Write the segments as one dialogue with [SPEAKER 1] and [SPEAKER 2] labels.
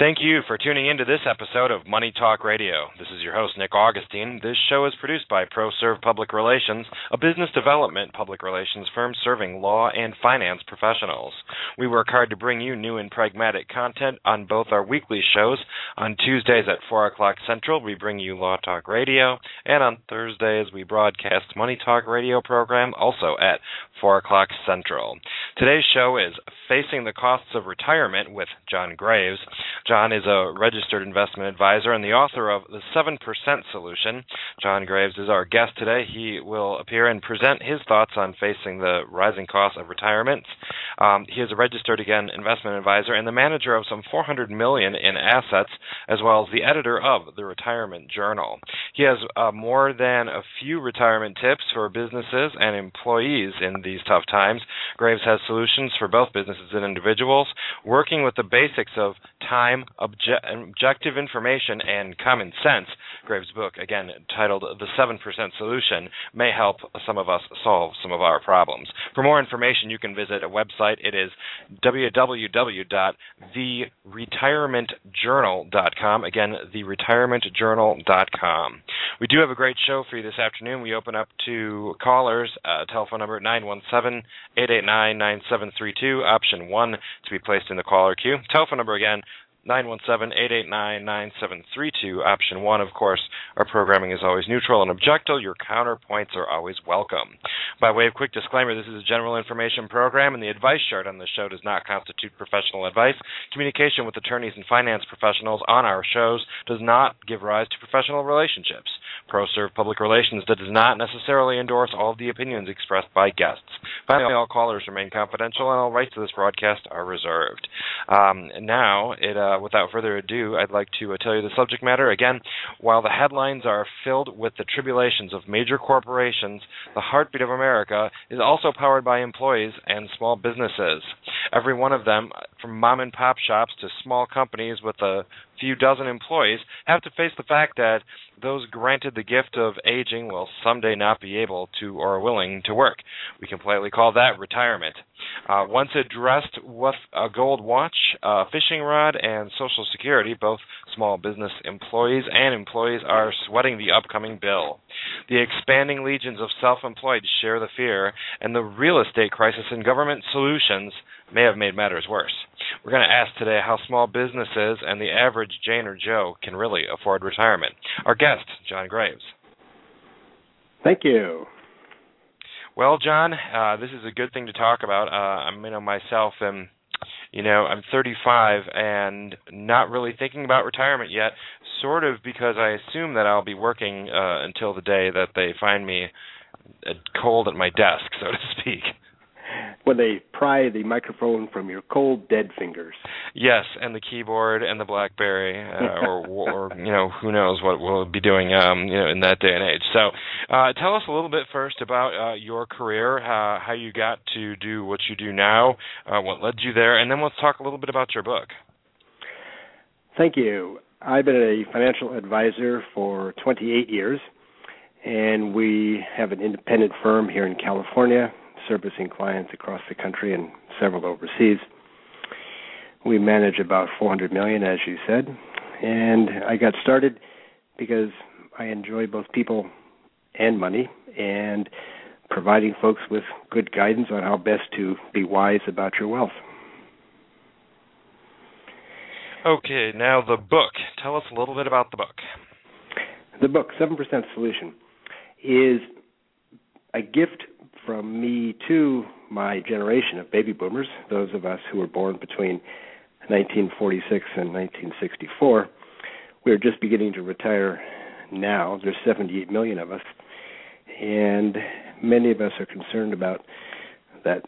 [SPEAKER 1] Thank you for tuning in to this episode of Money Talk Radio. This is your host, Nick Augustine. This show is produced by ProServe Public Relations, a business development public relations firm serving law and finance professionals. We work hard to bring you new and pragmatic content on both our weekly shows. On Tuesdays at 4 o'clock Central, we bring you Law Talk Radio, and on Thursdays, we broadcast Money Talk Radio program, also at 4 o'clock Central. Today's show is Facing the Costs of Retirement with John Graves. John is a registered investment advisor and the author of The 7% Solution. John Graves is our guest today. He will appear and present his thoughts on facing the rising costs of retirement. Um, he is a registered, again, investment advisor and the manager of some 400 million in assets, as well as the editor of the Retirement Journal. He has uh, more than a few retirement tips for businesses and employees in these tough times. Graves has solutions for both businesses and individuals, working with the basics of time time, obje- objective information, and common sense. Graves' book, again titled The 7% Solution, may help some of us solve some of our problems. For more information, you can visit a website. It is www.theretirementjournal.com. Again, theretirementjournal.com. We do have a great show for you this afternoon. We open up to callers, uh, telephone number 917 889 9732, option 1 to be placed in the caller queue. Telephone number again, 917-889-9732. Option 1, of course, our programming is always neutral and objective. Your counterpoints are always welcome. By way of quick disclaimer, this is a general information program and the advice shared on this show does not constitute professional advice. Communication with attorneys and finance professionals on our shows does not give rise to professional relationships. ProServe Public Relations does not necessarily endorse all of the opinions expressed by guests. Finally, all callers remain confidential and all rights to this broadcast are reserved. Um, now, it uh, uh, without further ado, I'd like to uh, tell you the subject matter. Again, while the headlines are filled with the tribulations of major corporations, the heartbeat of America is also powered by employees and small businesses. Every one of them, from mom and pop shops to small companies with a few dozen employees, have to face the fact that those granted the gift of aging will someday not be able to or willing to work. We can politely call that retirement. Uh, once addressed with a gold watch, a fishing rod, and Social Security, both small business employees and employees are sweating the upcoming bill. The expanding legions of self employed share the fear, and the real estate crisis and government solutions may have made matters worse. We're going to ask today how small businesses and the average Jane or Joe can really afford retirement. Our guest, John Graves.
[SPEAKER 2] Thank you.
[SPEAKER 1] Well, John, uh, this is a good thing to talk about. Uh, I'm, you know, myself am, you know, I'm 35 and not really thinking about retirement yet. Sort of because I assume that I'll be working uh, until the day that they find me uh, cold at my desk, so to speak
[SPEAKER 2] when they pry the microphone from your cold dead fingers.
[SPEAKER 1] Yes, and the keyboard and the BlackBerry, uh, or or you know who knows what we'll be doing, um, you know, in that day and age. So, uh, tell us a little bit first about uh, your career, how how you got to do what you do now, uh, what led you there, and then let's talk a little bit about your book.
[SPEAKER 2] Thank you. I've been a financial advisor for 28 years, and we have an independent firm here in California servicing clients across the country and several overseas. We manage about 400 million, as you said, and I got started because I enjoy both people and money, and providing folks with good guidance on how best to be wise about your wealth.
[SPEAKER 1] Okay, now the book. Tell us a little bit about the book.
[SPEAKER 2] The book, 7% Solution, is a gift from me to my generation of baby boomers, those of us who were born between 1946 and 1964. We are just beginning to retire now. There's 78 million of us, and many of us are concerned about that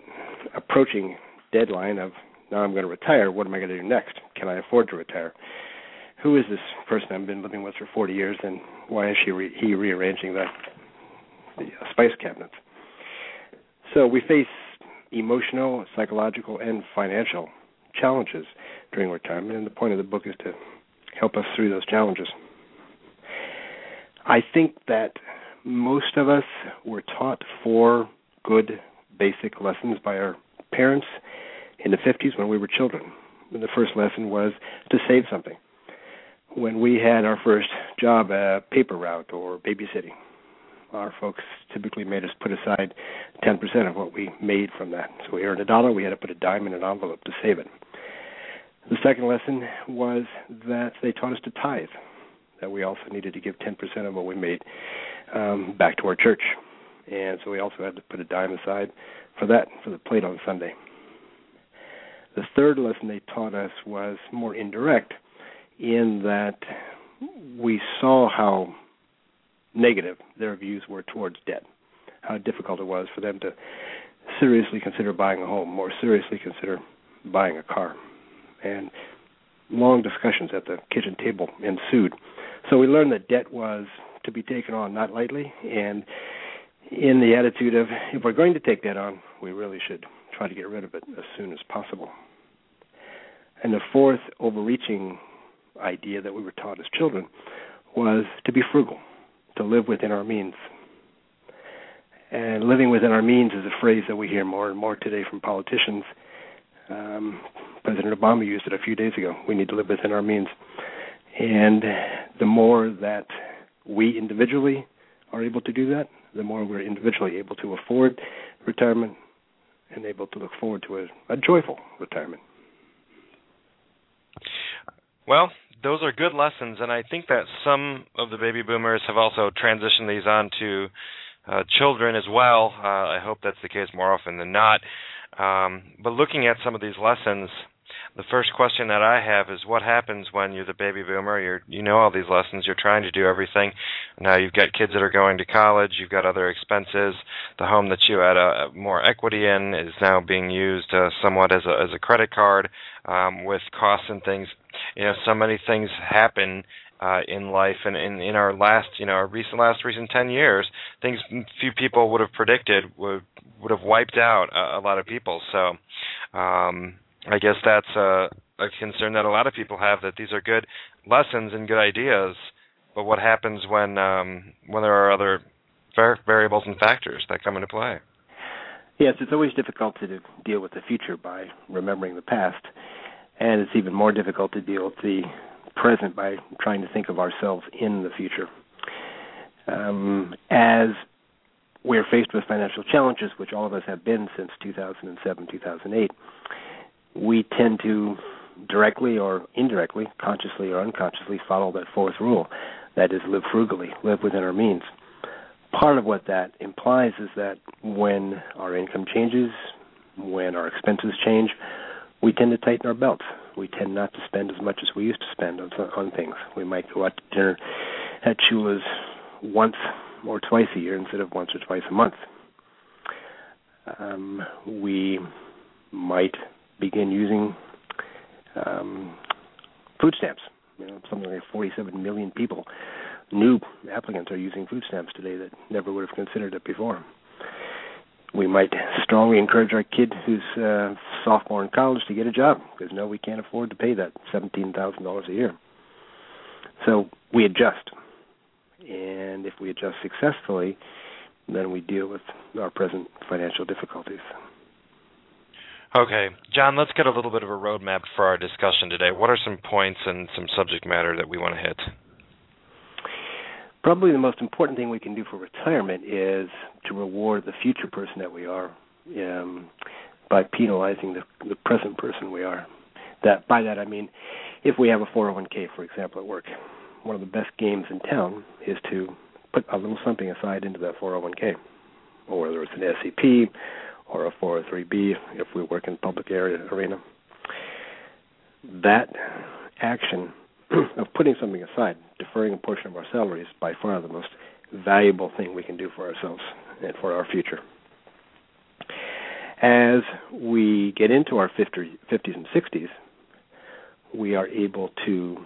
[SPEAKER 2] approaching deadline of now I'm going to retire. What am I going to do next? Can I afford to retire? Who is this person I've been living with for 40 years, and why is she re- he rearranging the, the uh, spice cabinets? So we face emotional, psychological, and financial challenges during retirement, and the point of the book is to help us through those challenges. I think that most of us were taught four good basic lessons by our parents in the 50s when we were children. And the first lesson was to save something. When we had our first job, a paper route or babysitting, our folks typically made us put aside 10% of what we made from that. So we earned a dollar, we had to put a dime in an envelope to save it. The second lesson was that they taught us to tithe, that we also needed to give 10% of what we made um, back to our church. And so we also had to put a dime aside for that, for the plate on Sunday. The third lesson they taught us was more indirect in that we saw how negative their views were towards debt, how difficult it was for them to seriously consider buying a home, more seriously consider buying a car. And long discussions at the kitchen table ensued. So we learned that debt was to be taken on not lightly, and in the attitude of if we're going to take that on, we really should try to get rid of it as soon as possible. And the fourth overreaching idea that we were taught as children was to be frugal, to live within our means. And living within our means is a phrase that we hear more and more today from politicians. Um, President Obama used it a few days ago. We need to live within our means. And the more that we individually are able to do that, the more we're individually able to afford retirement and able to look forward to a, a joyful retirement.
[SPEAKER 1] Well, those are good lessons, and I think that some of the baby boomers have also transitioned these on to uh, children as well. Uh, I hope that's the case more often than not. Um, but looking at some of these lessons, the first question that I have is what happens when you're the baby boomer, you're you know all these lessons, you're trying to do everything. Now you've got kids that are going to college, you've got other expenses. The home that you had a, a more equity in is now being used uh, somewhat as a as a credit card um, with costs and things. You know, so many things happen uh, in life and in, in our last, you know, our recent last recent ten years, things few people would have predicted would would have wiped out a, a lot of people. So, um, I guess that's a, a concern that a lot of people have that these are good lessons and good ideas, but what happens when um, when there are other var- variables and factors that come into play?
[SPEAKER 2] Yes, it's always difficult to deal with the future by remembering the past, and it's even more difficult to deal with the present by trying to think of ourselves in the future. Um, as we're faced with financial challenges, which all of us have been since 2007, 2008, we tend to directly or indirectly, consciously or unconsciously, follow that fourth rule that is, live frugally, live within our means. Part of what that implies is that when our income changes, when our expenses change, we tend to tighten our belts. We tend not to spend as much as we used to spend on, on things. We might go out to dinner at Shula's once or twice a year instead of once or twice a month. Um, we might begin using um, food stamps. You know, something like 47 million people, new applicants, are using food stamps today that never would have considered it before. We might strongly encourage our kid who's uh, sophomore in college to get a job because no, we can't afford to pay that seventeen thousand dollars a year. So we adjust, and if we adjust successfully, then we deal with our present financial difficulties.
[SPEAKER 1] Okay, John, let's get a little bit of a roadmap for our discussion today. What are some points and some subject matter that we want to hit?
[SPEAKER 2] Probably the most important thing we can do for retirement is to reward the future person that we are um, by penalizing the, the present person we are. That by that I mean, if we have a 401k, for example, at work, one of the best games in town is to put a little something aside into that 401k, or whether it's an SEP or a 403b if we work in public area arena. That action of putting something aside, deferring a portion of our salary, is by far the most valuable thing we can do for ourselves and for our future. As we get into our 50, 50s and 60s, we are able to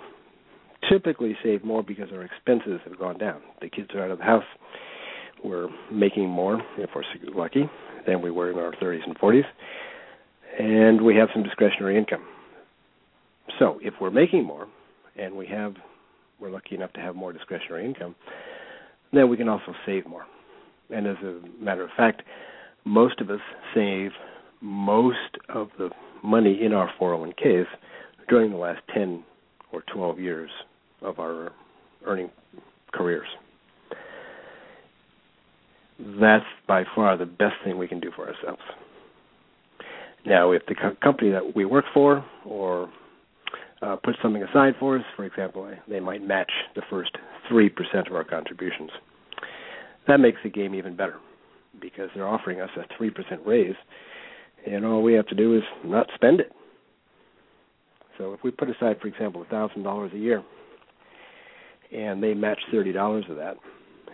[SPEAKER 2] typically save more because our expenses have gone down. The kids are out of the house. We're making more, if we're lucky, than we were in our 30s and 40s, and we have some discretionary income. So, if we're making more, and we have, we're lucky enough to have more discretionary income, then we can also save more. And as a matter of fact, most of us save most of the money in our 401ks during the last 10 or 12 years of our earning careers. That's by far the best thing we can do for ourselves. Now, if the co- company that we work for or uh, put something aside for us, for example, they might match the first 3% of our contributions. That makes the game even better because they're offering us a 3% raise, and all we have to do is not spend it. So if we put aside, for example, $1,000 a year, and they match $30 of that,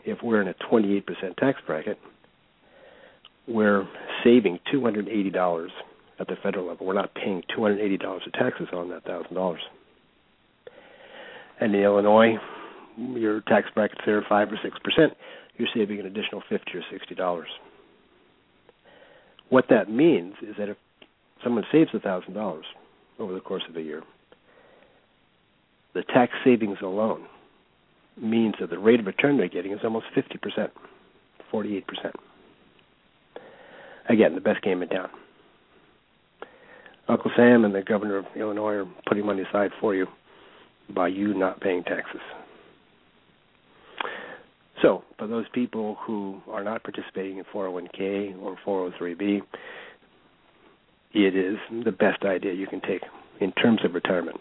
[SPEAKER 2] if we're in a 28% tax bracket, we're saving $280 at the federal level. We're not paying $280 of taxes on that $1,000. And in Illinois, your tax brackets there 5 or 6%, you're saving an additional 50 or $60. What that means is that if someone saves $1,000 over the course of a year, the tax savings alone means that the rate of return they're getting is almost 50%, 48%. Again, the best game in town. Uncle Sam and the governor of Illinois are putting money aside for you by you not paying taxes. So, for those people who are not participating in 401k or 403b, it is the best idea you can take in terms of retirement.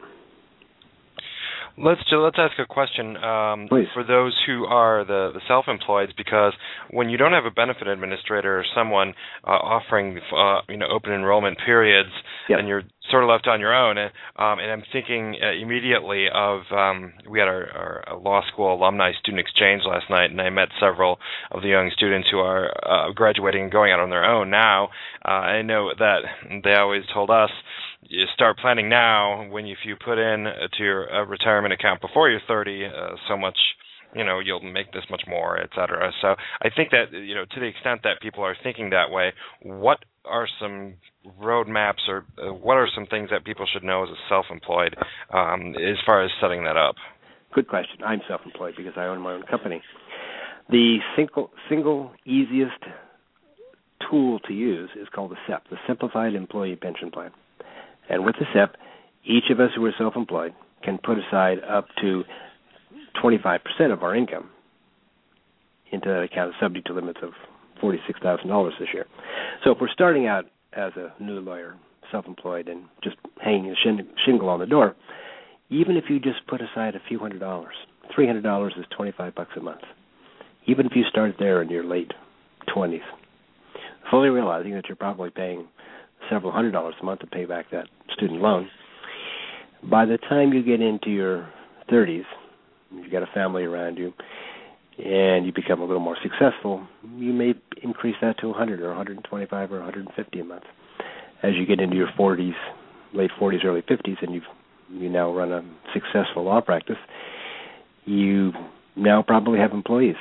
[SPEAKER 1] Let's let's ask a question um, for those who are the, the self-employed, because when you don't have a benefit administrator or someone uh, offering uh, you know open enrollment periods,
[SPEAKER 2] yep.
[SPEAKER 1] and you're sort of left on your own. And, um, and I'm thinking uh, immediately of um, we had our, our law school alumni student exchange last night, and I met several of the young students who are uh, graduating and going out on their own now. Uh, I know that they always told us you start planning now when if you put in to your uh, retirement account before you're 30 uh, so much you know you'll make this much more et cetera so i think that you know to the extent that people are thinking that way what are some roadmaps or uh, what are some things that people should know as a self-employed um, as far as setting that up
[SPEAKER 2] good question i'm self-employed because i own my own company the single single easiest tool to use is called the SEP, the Simplified Employee Pension Plan. And with the SEP, each of us who are self employed can put aside up to 25% of our income into that account, subject to limits of $46,000 this year. So if we're starting out as a new lawyer, self employed, and just hanging a shingle on the door, even if you just put aside a few hundred dollars, $300 is 25 bucks a month. Even if you start there in your late 20s, fully realizing that you're probably paying several hundred dollars a month to pay back that student loan. By the time you get into your 30s, you've got a family around you, and you become a little more successful, you may increase that to 100 or 125 or 150 a month. As you get into your 40s, late 40s, early 50s, and you've you now run a successful law practice, you now probably have employees.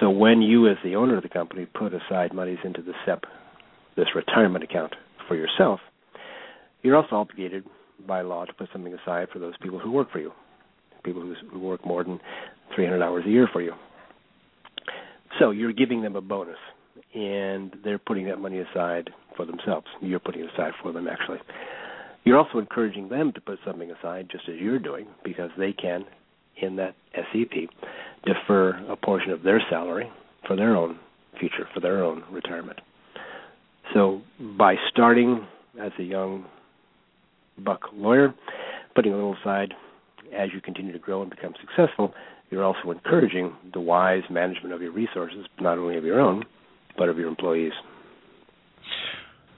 [SPEAKER 2] So when you, as the owner of the company, put aside monies into the SEP this retirement account for yourself, you're also obligated by law to put something aside for those people who work for you, people who, who work more than 300 hours a year for you. So you're giving them a bonus, and they're putting that money aside for themselves. You're putting it aside for them, actually. You're also encouraging them to put something aside, just as you're doing, because they can, in that SEP, defer a portion of their salary for their own future, for their own retirement. So by starting as a young buck lawyer, putting a little aside as you continue to grow and become successful, you're also encouraging the wise management of your resources, not only of your own, but of your employees.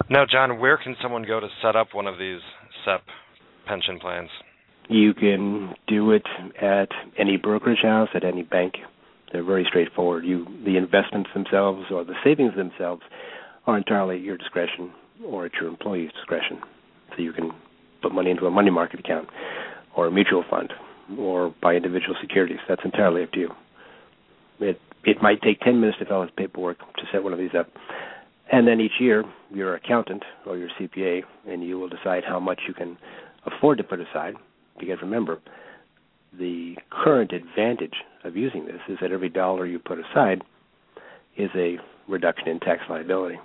[SPEAKER 1] Now, John, where can someone go to set up one of these SEP pension plans?
[SPEAKER 2] You can do it at any brokerage house, at any bank. They're very straightforward. You, the investments themselves or the savings themselves are entirely at your discretion or at your employee's discretion. So you can put money into a money market account or a mutual fund or buy individual securities. That's entirely up to you. It it might take 10 minutes to fill out paperwork to set one of these up. And then each year, your accountant or your CPA and you will decide how much you can afford to put aside. Because remember, the current advantage of using this is that every dollar you put aside is a reduction in tax liability.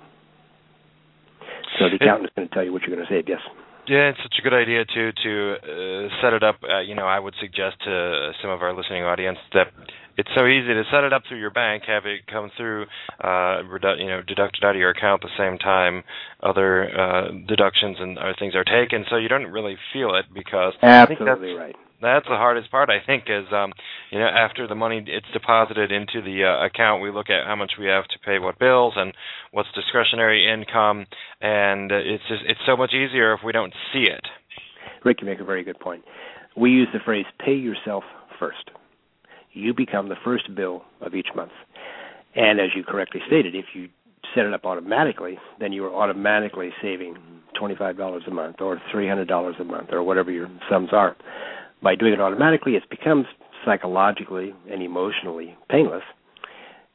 [SPEAKER 2] So the accountant is going to tell you what you're going to save. Yes.
[SPEAKER 1] Yeah, it's such a good idea to to uh, set it up. Uh, you know, I would suggest to some of our listening audience that it's so easy to set it up through your bank, have it come through, uh, redu- you know, deducted out of your account at the same time other uh, deductions and other things are taken, so you don't really feel it because
[SPEAKER 2] absolutely right
[SPEAKER 1] that's the hardest part I think is um you know after the money it's deposited into the uh, account we look at how much we have to pay what bills and what's discretionary income and uh, it's just it's so much easier if we don't see it.
[SPEAKER 2] Rick, you make a very good point. We use the phrase pay yourself first. You become the first bill of each month. And as you correctly stated, if you set it up automatically, then you are automatically saving $25 a month or $300 a month or whatever your sums are by doing it automatically, it becomes psychologically and emotionally painless,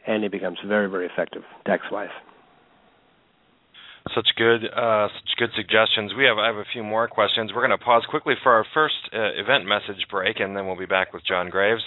[SPEAKER 2] and it becomes very, very effective tax wise
[SPEAKER 1] such good uh, such good suggestions. We have I have a few more questions. We're going to pause quickly for our first uh, event message break, and then we'll be back with John Graves.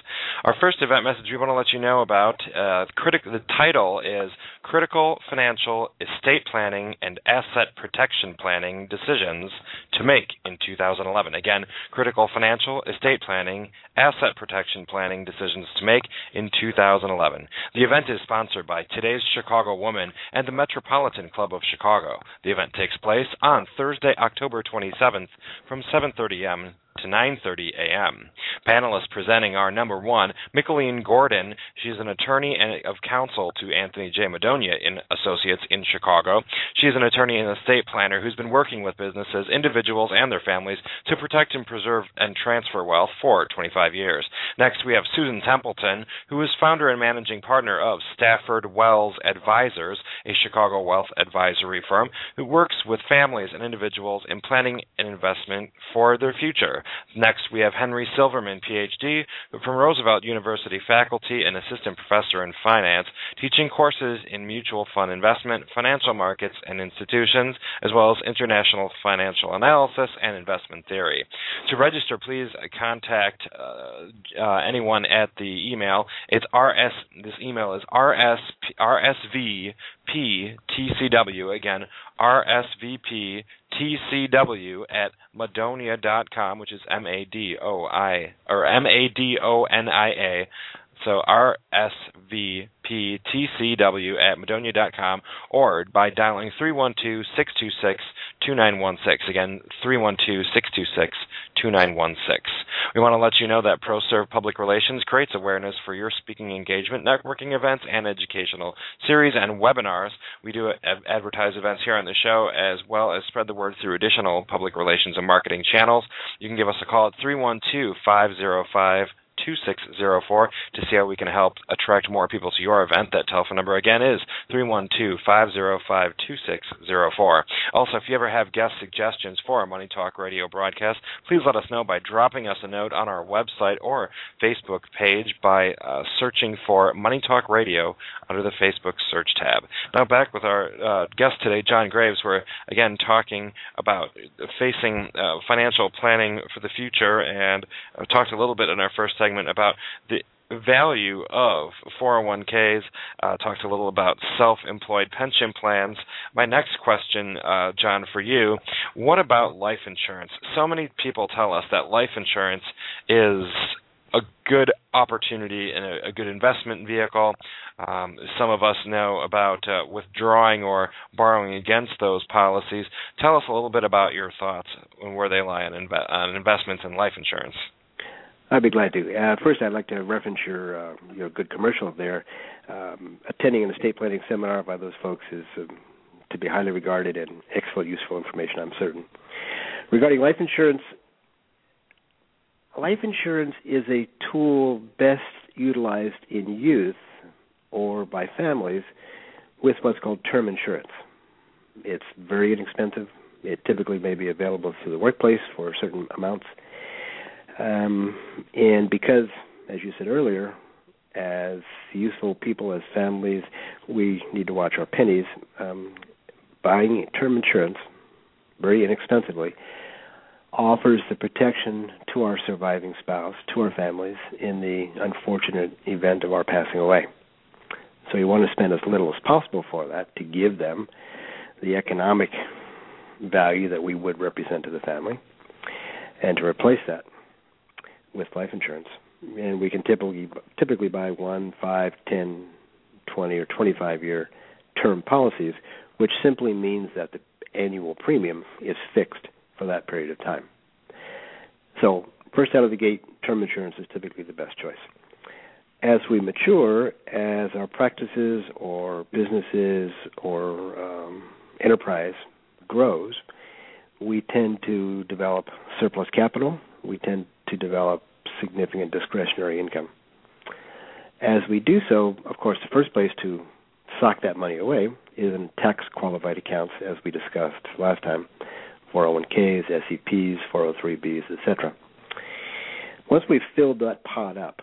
[SPEAKER 1] Our first event message we want to let you know about. Uh, critic, the title is Critical Financial Estate Planning and Asset Protection Planning Decisions to Make in 2011. Again, Critical Financial Estate Planning Asset Protection Planning Decisions to Make in 2011. The event is sponsored by Today's Chicago Woman and the Metropolitan Club of Chicago. The event takes place on Thursday, October 27th from 7:30 a.m to 9:30 a.m. Panelists presenting are number one, Micheline Gordon. She's an attorney and of counsel to Anthony J. Madonia in Associates in Chicago. She's an attorney and estate planner who's been working with businesses, individuals, and their families to protect and preserve and transfer wealth for 25 years. Next, we have Susan Templeton, who is founder and managing partner of Stafford Wells Advisors, a Chicago wealth advisory firm who works with families and individuals in planning an investment for their future. Next, we have Henry Silverman, PhD, from Roosevelt University faculty and assistant professor in finance, teaching courses in mutual fund investment, financial markets and institutions, as well as international financial analysis and investment theory. To register, please contact uh, uh, anyone at the email. It's rs. This email is rs rsvptcw again rsvptcw at madonia.com, which is M A D O I or M A D O N I A. So rsvptcw at madonia.com or by dialing 312 626 2916. Again, 312 626 2916. We want to let you know that ProServe Public Relations creates awareness for your speaking engagement, networking events, and educational series and webinars. We do advertise events here on the show as well as spread the word through additional public relations and marketing channels. You can give us a call at 312 505 2604 to see how we can help attract more people to your event. That telephone number again is 312-505-2604. Also, if you ever have guest suggestions for a Money Talk radio broadcast, please let us know by dropping us a note on our website or Facebook page by uh, searching for Money Talk Radio under the Facebook search tab. Now back with our uh, guest today, John Graves. We're again talking about facing uh, financial planning for the future and uh, talked a little bit in our first segment segment about the value of 401ks, uh, talked a little about self employed pension plans. My next question, uh, John, for you what about life insurance? So many people tell us that life insurance is a good opportunity and a, a good investment vehicle. Um, some of us know about uh, withdrawing or borrowing against those policies. Tell us a little bit about your thoughts and where they lie on, on investments in life insurance.
[SPEAKER 2] I'd be glad to. Uh, first, I'd like to reference your uh, your good commercial there. Um, attending an estate planning seminar by those folks is um, to be highly regarded and excellent, useful information. I'm certain. Regarding life insurance, life insurance is a tool best utilized in youth or by families with what's called term insurance. It's very inexpensive. It typically may be available through the workplace for certain amounts. Um, and because, as you said earlier, as useful people, as families, we need to watch our pennies. Um, buying term insurance very inexpensively offers the protection to our surviving spouse, to our families, in the unfortunate event of our passing away. So you want to spend as little as possible for that to give them the economic value that we would represent to the family, and to replace that with life insurance. And we can typically typically buy one, five, ten, twenty, or twenty-five year term policies, which simply means that the annual premium is fixed for that period of time. So, first out of the gate, term insurance is typically the best choice. As we mature, as our practices or businesses or um, enterprise grows, we tend to develop surplus capital. We tend to develop significant discretionary income. As we do so, of course, the first place to sock that money away is in tax qualified accounts, as we discussed last time 401ks, SEPs, 403bs, etc. Once we've filled that pot up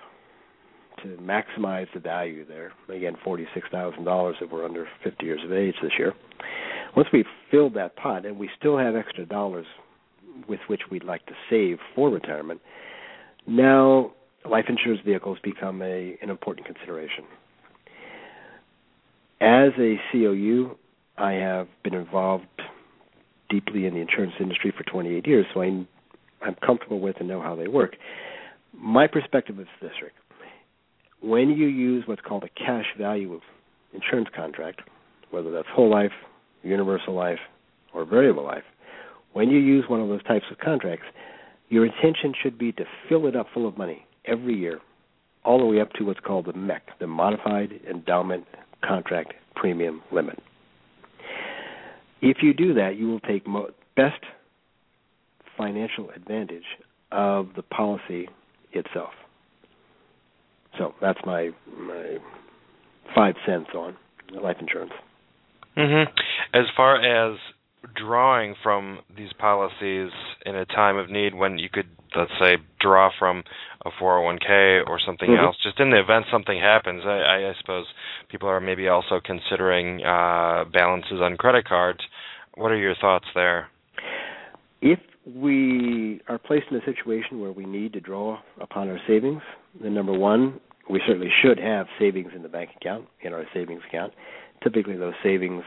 [SPEAKER 2] to maximize the value there, again, $46,000 if we're under 50 years of age this year, once we've filled that pot and we still have extra dollars with which we'd like to save for retirement, now life insurance vehicles become a, an important consideration. As a CLU, I have been involved deeply in the insurance industry for 28 years, so I, I'm comfortable with and know how they work. My perspective is this, Rick. When you use what's called a cash value insurance contract, whether that's whole life, universal life, or variable life, when you use one of those types of contracts, your intention should be to fill it up full of money every year, all the way up to what's called the MEC, the Modified Endowment Contract Premium Limit. If you do that, you will take mo- best financial advantage of the policy itself. So that's my my five cents on life insurance.
[SPEAKER 1] Mm-hmm. As far as drawing from these policies in a time of need when you could let's say draw from a 401k or something
[SPEAKER 2] mm-hmm.
[SPEAKER 1] else. Just in the event something happens I, I suppose people are maybe also considering uh, balances on credit cards. What are your thoughts there?
[SPEAKER 2] If we are placed in a situation where we need to draw upon our savings then number one we certainly should have savings in the bank account in our savings account. Typically those savings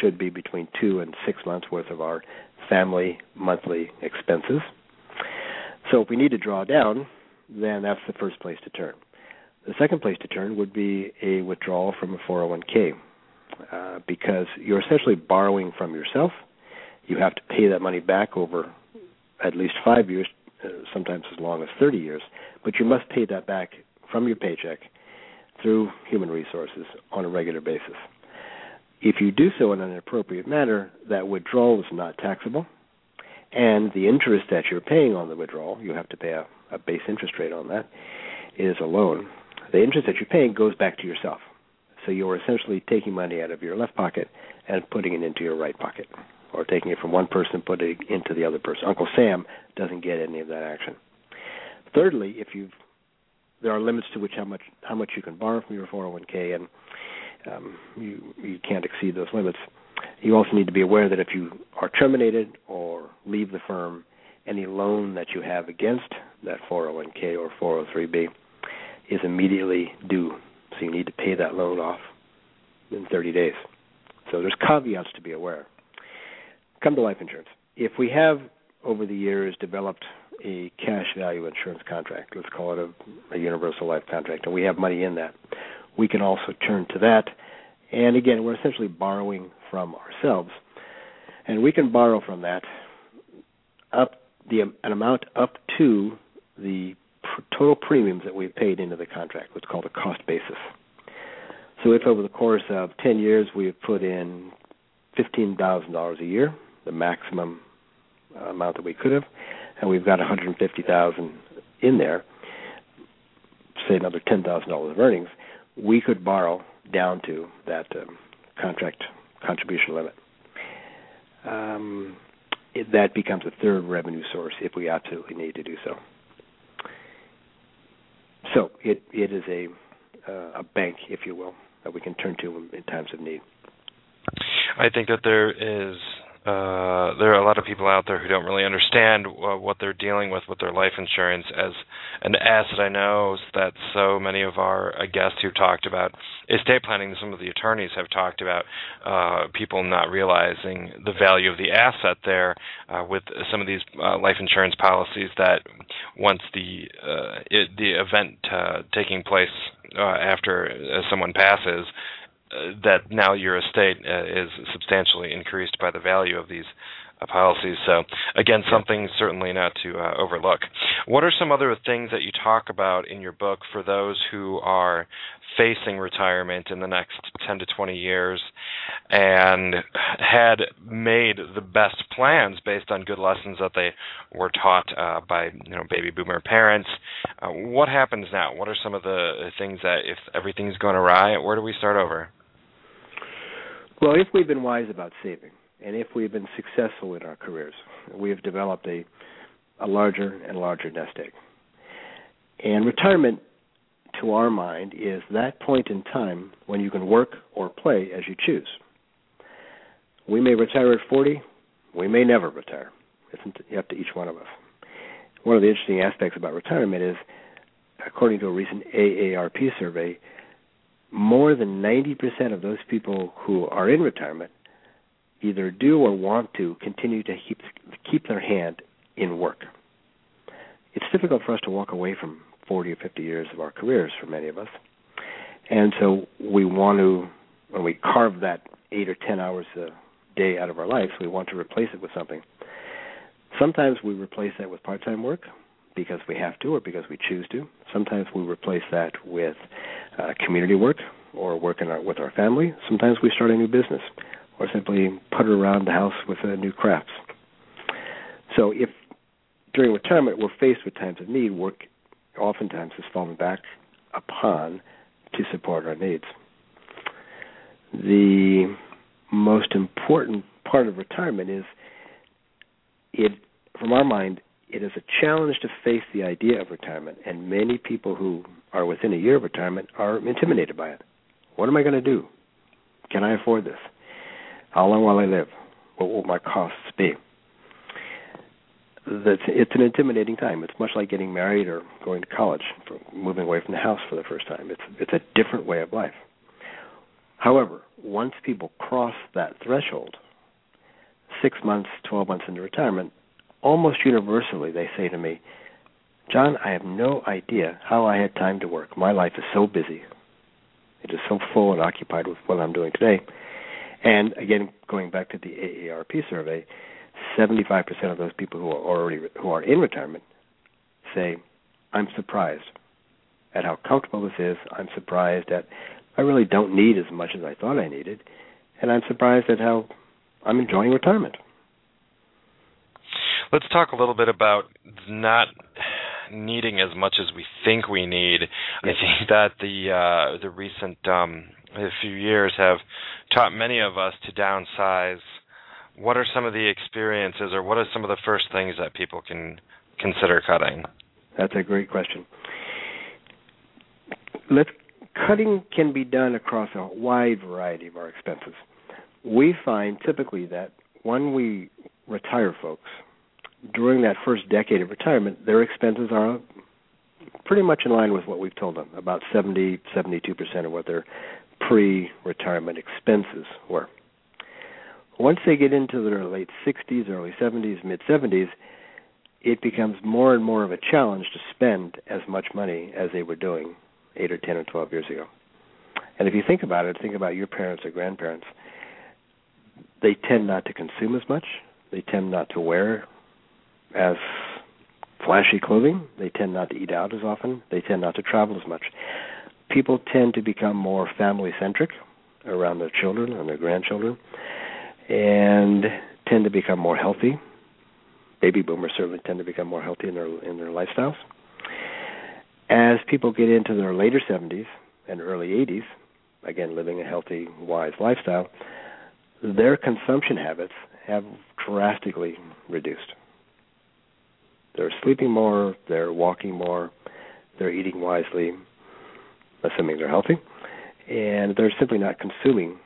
[SPEAKER 2] should be between two and six months worth of our family monthly expenses. So if we need to draw down, then that's the first place to turn. The second place to turn would be a withdrawal from a 401k uh, because you're essentially borrowing from yourself. You have to pay that money back over at least five years, uh, sometimes as long as 30 years, but you must pay that back from your paycheck through human resources on a regular basis. If you do so in an appropriate manner, that withdrawal is not taxable, and the interest that you're paying on the withdrawal, you have to pay a, a base interest rate on that, is a loan. The interest that you're paying goes back to yourself. So you're essentially taking money out of your left pocket and putting it into your right pocket, or taking it from one person and putting it into the other person. Uncle Sam doesn't get any of that action. Thirdly, if you've there are limits to which how much how much you can borrow from your 401k, and um, you you can't exceed those limits. You also need to be aware that if you are terminated or leave the firm, any loan that you have against that 401k or 403b is immediately due. So you need to pay that loan off in 30 days. So there's caveats to be aware. Come to life insurance. If we have over the years developed a cash value insurance contract, let's call it a, a universal life contract, and we have money in that, we can also turn to that. And again, we're essentially borrowing from ourselves. And we can borrow from that up the an amount up to the pr- total premiums that we've paid into the contract, what's called a cost basis. So if over the course of 10 years we have put in $15,000 a year, the maximum amount that we could have, and we've got 150,000 in there, say another $10,000 of earnings, we could borrow down to that um, contract contribution limit. um, it, that becomes a third revenue source if we absolutely need to do so. So it it is a uh, a bank, if you will, that we can turn to in, in times of need.
[SPEAKER 1] I think that there is uh, there are a lot of people out there who don't really understand uh, what they're dealing with with their life insurance as an asset. I know that so many of our uh, guests who talked about estate planning, some of the attorneys have talked about uh, people not realizing the value of the asset there uh, with some of these uh, life insurance policies. That once the it, the event taking place after someone passes uh, that now your estate uh, is substantially increased by the value of these uh, policies. So again, something certainly not to uh, overlook. What are some other things that you talk about in your book for those who are facing retirement in the next 10 to 20 years and had made the best plans based on good lessons that they were taught uh, by you know baby boomer parents uh, what happens now what are some of the things that if everything's going awry where do we start over
[SPEAKER 2] well, if we've been wise about saving, and if we've been successful in our careers, we have developed a a larger and larger nest egg. And retirement, to our mind, is that point in time when you can work or play as you choose. We may retire at 40, we may never retire. It's up to each one of us. One of the interesting aspects about retirement is, according to a recent AARP survey, more than 90% of those people who are in retirement either do or want to continue to keep keep their hand in work. It's difficult for us to walk away from 40 or 50 years of our careers for many of us. And so we want to when we carve that 8 or 10 hours a day out of our lives, we want to replace it with something. Sometimes we replace that with part-time work because we have to or because we choose to. Sometimes we replace that with uh, community work or work in our, with our family. Sometimes we start a new business or simply putter around the house with uh, new crafts. So if during retirement we're faced with times of need, work oftentimes is fallen back upon to support our needs. The most important part of retirement is it, from our mind, it is a challenge to face the idea of retirement, and many people who are within a year of retirement are intimidated by it. What am I going to do? Can I afford this? How long will I live? What will my costs be? That's it's an intimidating time. It's much like getting married or going to college, moving away from the house for the first time. It's it's a different way of life. However, once people cross that threshold, six months, twelve months into retirement, almost universally they say to me, John, I have no idea how I had time to work. My life is so busy. It is so full and occupied with what I'm doing today. And again, going back to the AARP survey, 75% of those people who are already who are in retirement say, "I'm surprised at how comfortable this is. I'm surprised that I really don't need as much as I thought I needed, and I'm surprised at how I'm enjoying retirement."
[SPEAKER 1] Let's talk a little bit about not needing as much as we think we need. I think that the uh, the recent um, a few years have taught many of us to downsize. What are some of the experiences, or what are some of the first things that people can consider cutting?
[SPEAKER 2] That's a great question. Let's cutting can be done across a wide variety of our expenses. We find typically that when we retire folks, during that first decade of retirement, their expenses are pretty much in line with what we've told them, about 70, 72% of what their pre retirement expenses were. Once they get into their late 60s, early 70s, mid 70s, it becomes more and more of a challenge to spend as much money as they were doing 8 or 10 or 12 years ago. And if you think about it, think about your parents or grandparents, they tend not to consume as much, they tend not to wear as flashy clothing. They tend not to eat out as often. They tend not to travel as much. People tend to become more family centric around their children and their grandchildren and tend to become more healthy. Baby boomers certainly tend to become more healthy in their in their lifestyles. As people get into their later 70s and early 80s, again living a healthy, wise lifestyle, their consumption habits have drastically reduced. They're sleeping more, they're walking more, they're eating wisely, assuming they're healthy, and they're simply not consuming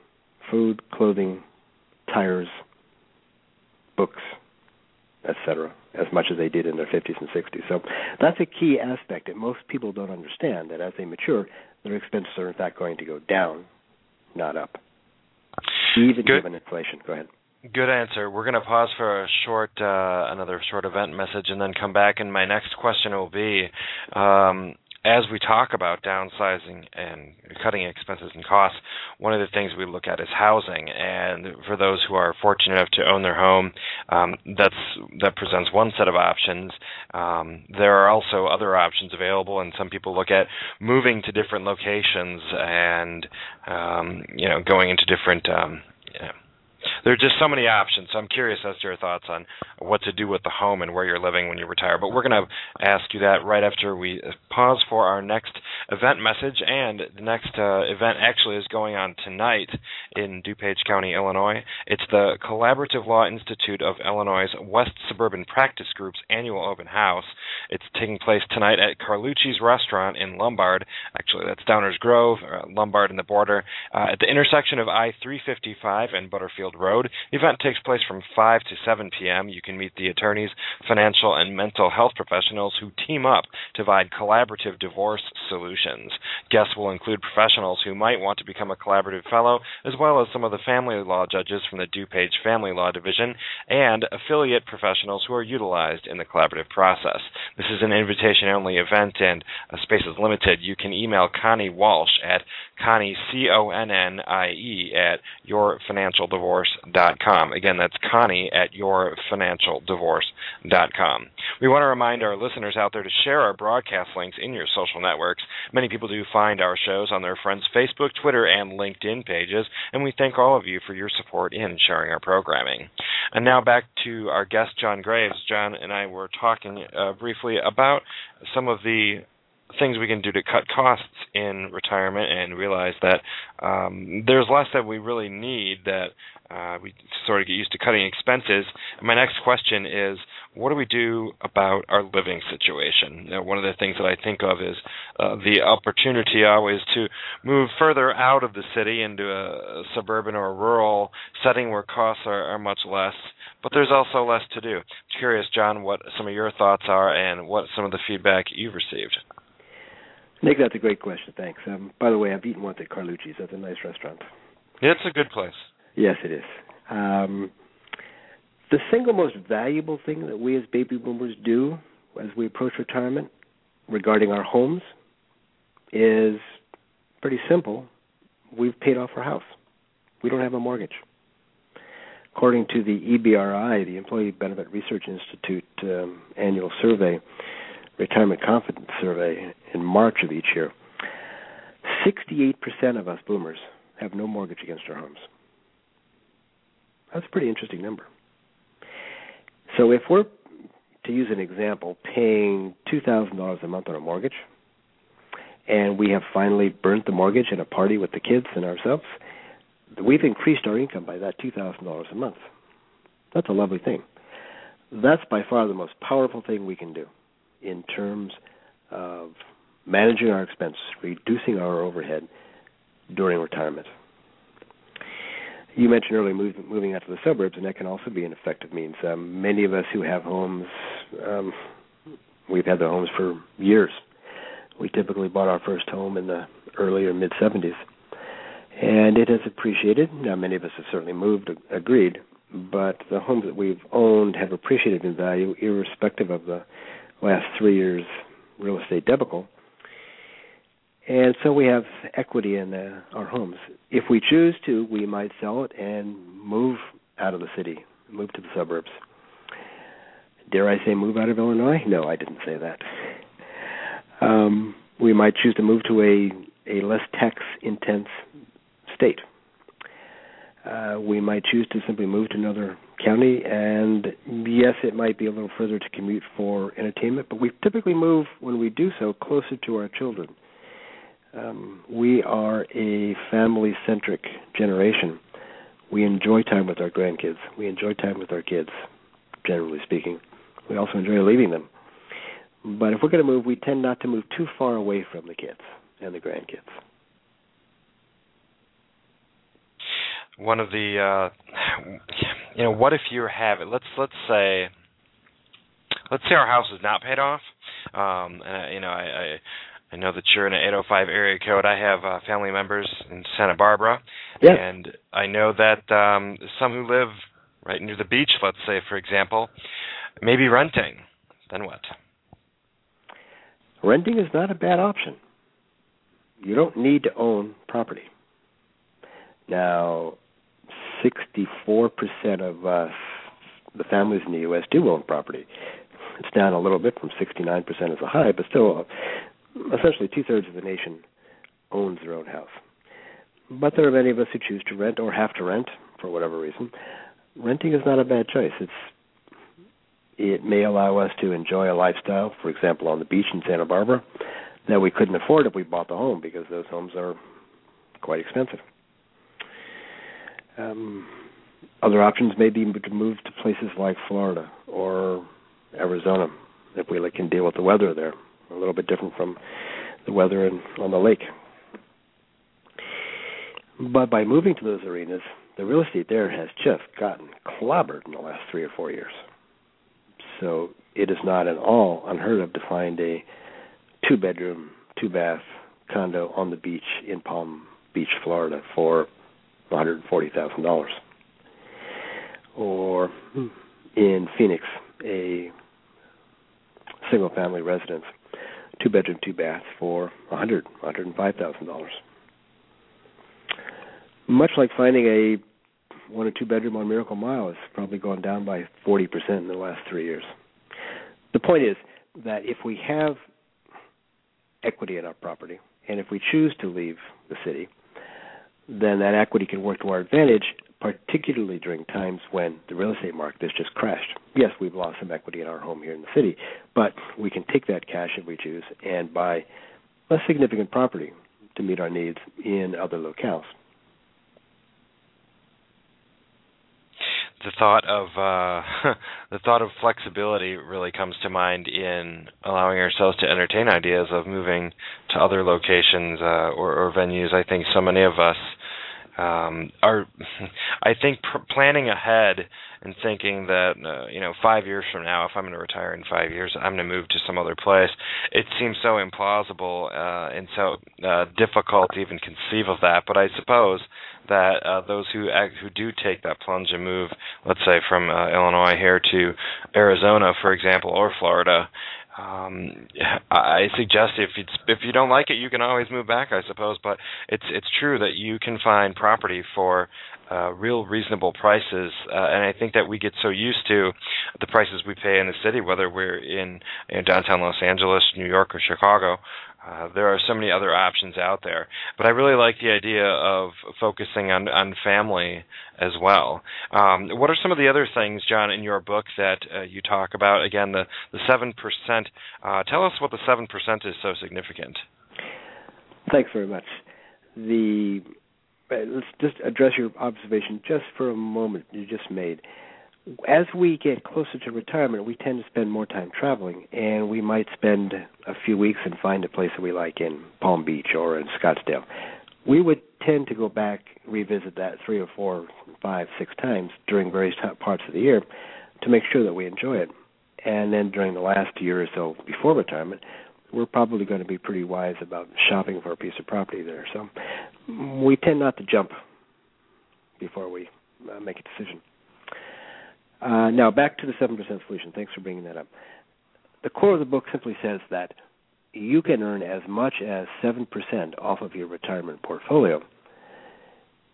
[SPEAKER 2] food, clothing, tires, books, etc., as much as they did in their 50s and 60s. So that's a key aspect that most people don't understand that as they mature, their expenses are in fact going to go down, not up. Even
[SPEAKER 1] Good.
[SPEAKER 2] given inflation. Go ahead.
[SPEAKER 1] Good answer. We're going to pause for a short, uh, another short event message, and then come back. And my next question will be, um, as we talk about downsizing and cutting expenses and costs, one of the things we look at is housing. And for those who are fortunate enough to own their home, um, that's that presents one set of options. Um, there are also other options available, and some people look at moving to different locations and um, you know going into different. Um, you know, there are just so many options. So I'm curious as to your thoughts on what to do with the home and where you're living when you retire. But we're going to ask you that right after we pause for our next event message. And the next uh, event actually is going on tonight in DuPage County, Illinois. It's the Collaborative Law Institute of Illinois' West Suburban Practice Group's annual open house. It's taking place tonight at Carlucci's Restaurant in Lombard. Actually, that's Downers Grove, uh, Lombard, and the border, uh, at the intersection of I 355 and Butterfield Road. The event takes place from 5 to 7 p.m. You can meet the attorneys, financial, and mental health professionals who team up to provide collaborative divorce solutions. Guests will include professionals who might want to become a collaborative fellow, as well as some of the family law judges from the DuPage Family Law Division and affiliate professionals who are utilized in the collaborative process. This is an invitation only event and space is limited. You can email Connie Walsh at Connie, C O N N I E, at yourfinancialdivorce.com. Again, that's Connie at yourfinancialdivorce.com. We want to remind our listeners out there to share our broadcast links in your social networks. Many people do find our shows on their friends' Facebook, Twitter, and LinkedIn pages, and we thank all of you for your support in sharing our programming. And now back to our guest, John Graves. John and I were talking uh, briefly about some of the things we can do to cut costs in retirement and realize that um, there's less that we really need that uh, we sort of get used to cutting expenses. My next question is, what do we do about our living situation? You know, one of the things that I think of is uh, the opportunity always to move further out of the city into a, suburban or a rural setting where costs are, are much less but there's also less to do. Curious, John, what some of your thoughts are and what some of the feedback you've received.
[SPEAKER 2] Nick, that's a great question. Thanks. Um, by the way, I've eaten once at Carlucci's. That's a nice restaurant.
[SPEAKER 1] It's a good place.
[SPEAKER 2] Yes, it is. Um, the single most valuable thing that we as baby boomers do as we approach retirement regarding our homes is pretty simple. We've paid off our house. We don't have a mortgage. According to the EBRI, the Employee Benefit Research Institute um, annual survey, retirement confidence survey in March of each year, 68% of us boomers have no mortgage against our homes. That's a pretty interesting number. So if we're, to use an example, paying $2,000 a month on a mortgage, and we have finally burnt the mortgage at a party with the kids and ourselves, we've increased our income by that $2,000 a month. That's a lovely thing. That's by far the most powerful thing we can do in terms of managing our expenses, reducing our overhead during retirement. You mentioned earlier move, moving out to the suburbs, and that can also be an effective means. Um, many of us who have homes, um, we've had the homes for years. We typically bought our first home in the early or mid 70s, and it has appreciated. Now, many of us have certainly moved, agreed, but the homes that we've owned have appreciated in value, irrespective of the last three years real estate debacle. And so we have equity in our homes. If we choose to, we might sell it and move out of the city, move to the suburbs. Dare I say move out of Illinois? No, I didn't say that. Um, we might choose to move to a, a less tax intense state. Uh, we might choose to simply move to another county, and yes, it might be a little further to commute for entertainment, but we typically move when we do so closer to our children. Um, we are a family centric generation. we enjoy time with our grandkids. We enjoy time with our kids, generally speaking. We also enjoy leaving them. But if we're going to move, we tend not to move too far away from the kids and the grandkids.
[SPEAKER 1] One of the, uh, you know, what if you have it? Let's let's say, let's say our house is not paid off. Um, and you know, I, I I know that you're in an 805 area code. I have uh, family members in Santa Barbara, and I know that um, some who live right near the beach, let's say, for example, may be renting. Then what?
[SPEAKER 2] Renting is not a bad option. You don't need to own property. Now, 64% of us, the families in the U.S., do own property. It's down a little bit from 69% as a high, but still, essentially two thirds of the nation owns their own house. But there are many of us who choose to rent or have to rent for whatever reason. Renting is not a bad choice. It's it may allow us to enjoy a lifestyle, for example, on the beach in Santa Barbara, that we couldn't afford if we bought the home because those homes are quite expensive. Um, other options may be to move to places like Florida or Arizona if we can deal with the weather there. A little bit different from the weather in, on the lake. But by moving to those arenas, the real estate there has just gotten clobbered in the last three or four years. So it is not at all unheard of to find a two bedroom, two bath condo on the beach in Palm Beach, Florida for $140,000. Or hmm, in Phoenix, a single family residence, two bedroom, two bath for a hundred, hundred and five thousand dollars. Much like finding a one or two bedroom on Miracle Mile has probably gone down by forty percent in the last three years. The point is that if we have equity in our property, and if we choose to leave the city, then that equity can work to our advantage, particularly during times when the real estate market has just crashed. Yes, we've lost some equity in our home here in the city, but we can take that cash if we choose and buy less significant property to meet our needs in other locales.
[SPEAKER 1] the thought of uh, the thought of flexibility really comes to mind in allowing ourselves to entertain ideas of moving to other locations uh, or, or venues. I think so many of us um, are. I think pr- planning ahead and thinking that uh, you know five years from now, if I'm going to retire in five years, I'm going to move to some other place. It seems so implausible uh, and so uh, difficult to even conceive of that. But I suppose that uh, those who act, who do take that plunge and move, let's say from uh, Illinois here to Arizona, for example, or Florida, um, I suggest if it's if you don't like it, you can always move back, I suppose. But it's it's true that you can find property for uh, real reasonable prices, uh, and I think that we get so used to the prices we pay in the city, whether we're in, in downtown Los Angeles, New York, or Chicago, uh, there are so many other options out there, but I really like the idea of focusing on on family as well. Um, what are some of the other things, John, in your book that uh, you talk about? Again, the the seven percent. Uh, tell us what the seven percent is so significant.
[SPEAKER 2] Thanks very much. The uh, let's just address your observation just for a moment you just made as we get closer to retirement, we tend to spend more time traveling, and we might spend a few weeks and find a place that we like in Palm Beach or in Scottsdale. We would tend to go back, revisit that three or four, five, six times during various parts of the year to make sure that we enjoy it. And then during the last year or so before retirement, we're probably going to be pretty wise about shopping for a piece of property there. So we tend not to jump before we uh, make a decision. Uh, now, back to the 7% solution. Thanks for bringing that up. The core of the book simply says that you can earn as much as 7% off of your retirement portfolio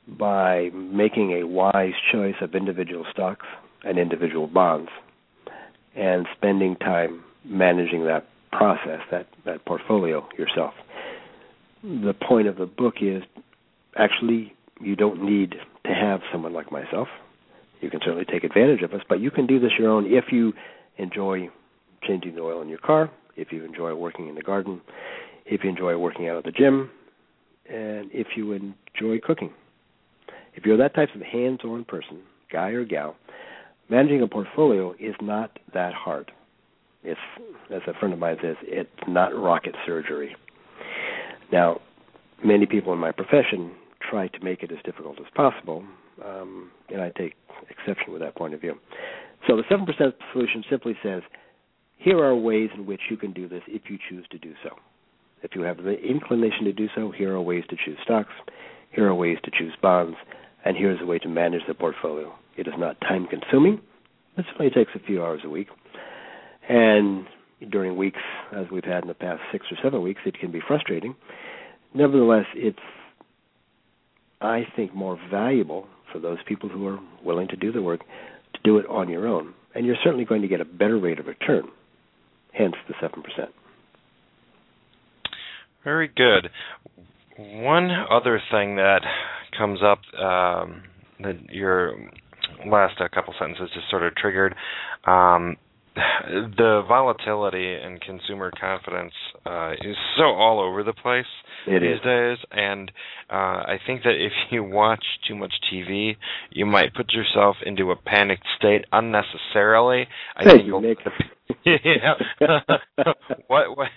[SPEAKER 2] by making a wise choice of individual stocks and individual bonds and spending time managing that process, that, that portfolio yourself. The point of the book is actually you don't need to have someone like myself you can certainly take advantage of us, but you can do this your own if you enjoy changing the oil in your car, if you enjoy working in the garden, if you enjoy working out at the gym, and if you enjoy cooking. If you're that type of hands-on person, guy or gal, managing a portfolio is not that hard. It's, as a friend of mine says, it's not rocket surgery. Now, many people in my profession try to make it as difficult as possible, um, and I take exception with that point of view. So the 7% solution simply says, here are ways in which you can do this if you choose to do so. If you have the inclination to do so, here are ways to choose stocks, here are ways to choose bonds, and here's a way to manage the portfolio. It is not time consuming. It only takes a few hours a week. And during weeks, as we've had in the past six or seven weeks, it can be frustrating. Nevertheless, it's, I think, more valuable for those people who are willing to do the work to do it on your own. And you're certainly going to get a better rate of return, hence the 7%.
[SPEAKER 1] Very good. One other thing that comes up um, that your last uh, couple sentences just sort of triggered um, the volatility in consumer confidence uh, is so all over the place
[SPEAKER 2] it
[SPEAKER 1] these
[SPEAKER 2] is.
[SPEAKER 1] days, and uh, I think that if you watch too much TV, you might put yourself into a panicked state unnecessarily. I
[SPEAKER 2] Thank
[SPEAKER 1] think
[SPEAKER 2] you, Nick.
[SPEAKER 1] yeah. what, what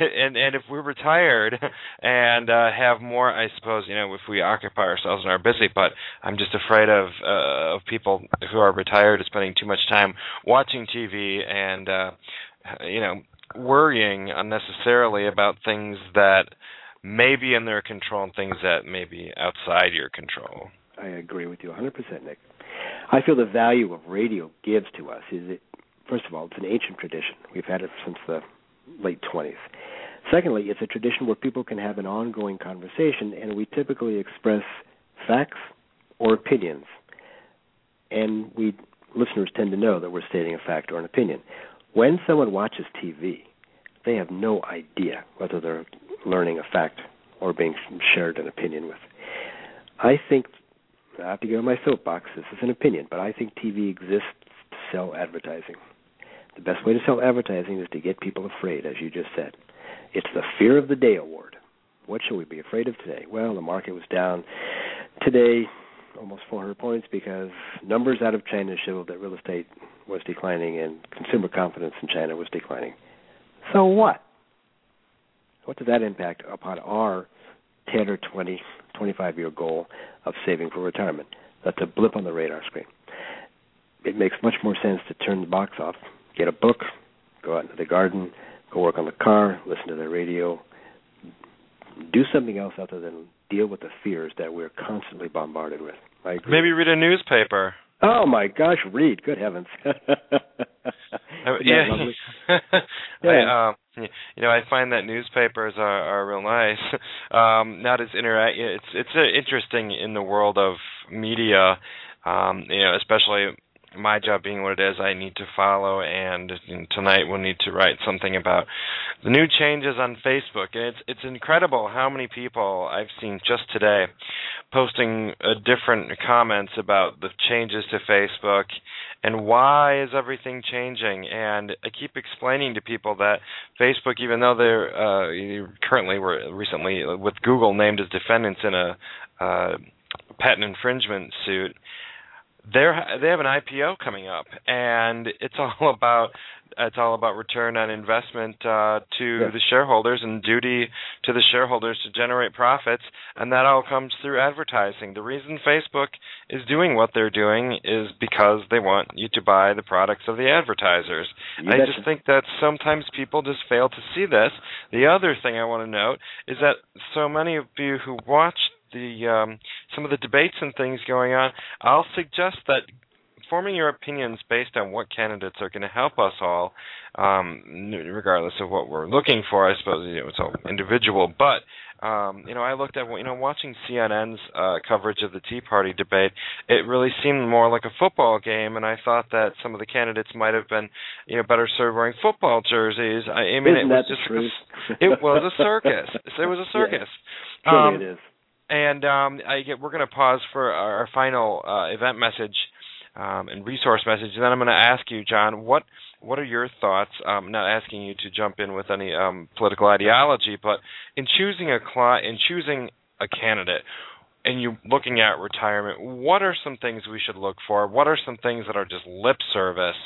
[SPEAKER 1] and and if we're retired and uh have more I suppose, you know, if we occupy ourselves and are busy, but I'm just afraid of uh of people who are retired spending too much time watching TV and uh you know, worrying unnecessarily about things that may be in their control and things that may be outside your control.
[SPEAKER 2] I agree with you 100%, Nick. I feel the value of radio gives to us is it first of all, it's an ancient tradition. We've had it since the late 20s. Secondly, it's a tradition where people can have an ongoing conversation, and we typically express facts or opinions. And we listeners tend to know that we're stating a fact or an opinion. When someone watches TV, they have no idea whether they're learning a fact or being shared an opinion with. I think I have to go on my soapbox. This is an opinion, but I think TV exists to sell advertising. The best way to sell advertising is to get people afraid, as you just said. It's the fear of the day award. What should we be afraid of today? Well, the market was down today almost 400 points because numbers out of China showed that real estate was declining and consumer confidence in China was declining. So what? What does that impact upon our 10 or 20, 25 year goal of saving for retirement? That's a blip on the radar screen. It makes much more sense to turn the box off, get a book, go out into the garden, go work on the car, listen to the radio, do something else other than deal with the fears that we're constantly bombarded with.
[SPEAKER 1] Maybe read a newspaper.
[SPEAKER 2] Oh my gosh, read! Good heavens.
[SPEAKER 1] Uh, yeah,
[SPEAKER 2] lovely?
[SPEAKER 1] I, um, you know, I find that newspapers are are real nice. Um, not as interact. It's it's uh, interesting in the world of media. Um, you know, especially my job being what it is, I need to follow, and tonight we'll need to write something about the new changes on Facebook. And it's it's incredible how many people I've seen just today posting uh, different comments about the changes to Facebook and why is everything changing. And I keep explaining to people that Facebook, even though they're uh, currently were recently with Google named as defendants in a uh, patent infringement suit they're they have an IPO coming up, and it's all about it's all about return on investment uh, to
[SPEAKER 2] Yeah.
[SPEAKER 1] the shareholders and duty to the shareholders to generate profits, and that all comes through advertising. The reason Facebook is doing what they're doing is because they want you to buy the products of the advertisers. I just think that sometimes people just fail to see this. The other thing I want to note is that so many of you who watch the um, some of the debates and things going on, I'll suggest that forming your opinions based on what candidates are going to help us all, um, regardless of what we're looking for. I suppose you know, it's all individual, but um, you know, I looked at you know watching CNN's uh, coverage of the Tea Party debate. It really seemed more like a football game, and I thought that some of the candidates might have been you know better served wearing football jerseys. I, I mean,
[SPEAKER 2] Isn't
[SPEAKER 1] it was just
[SPEAKER 2] truth?
[SPEAKER 1] it was a circus. It was a circus.
[SPEAKER 2] Truly
[SPEAKER 1] Um,
[SPEAKER 2] it is.
[SPEAKER 1] And um, get, we're going to pause for our, our final uh, event message um, and resource message, and then I'm going to ask you, John, what what are your thoughts? Um, not asking you to jump in with any um, political ideology, but in choosing a in choosing a candidate, and you looking at retirement, what are some things we should look for? What are some things that are just lip service?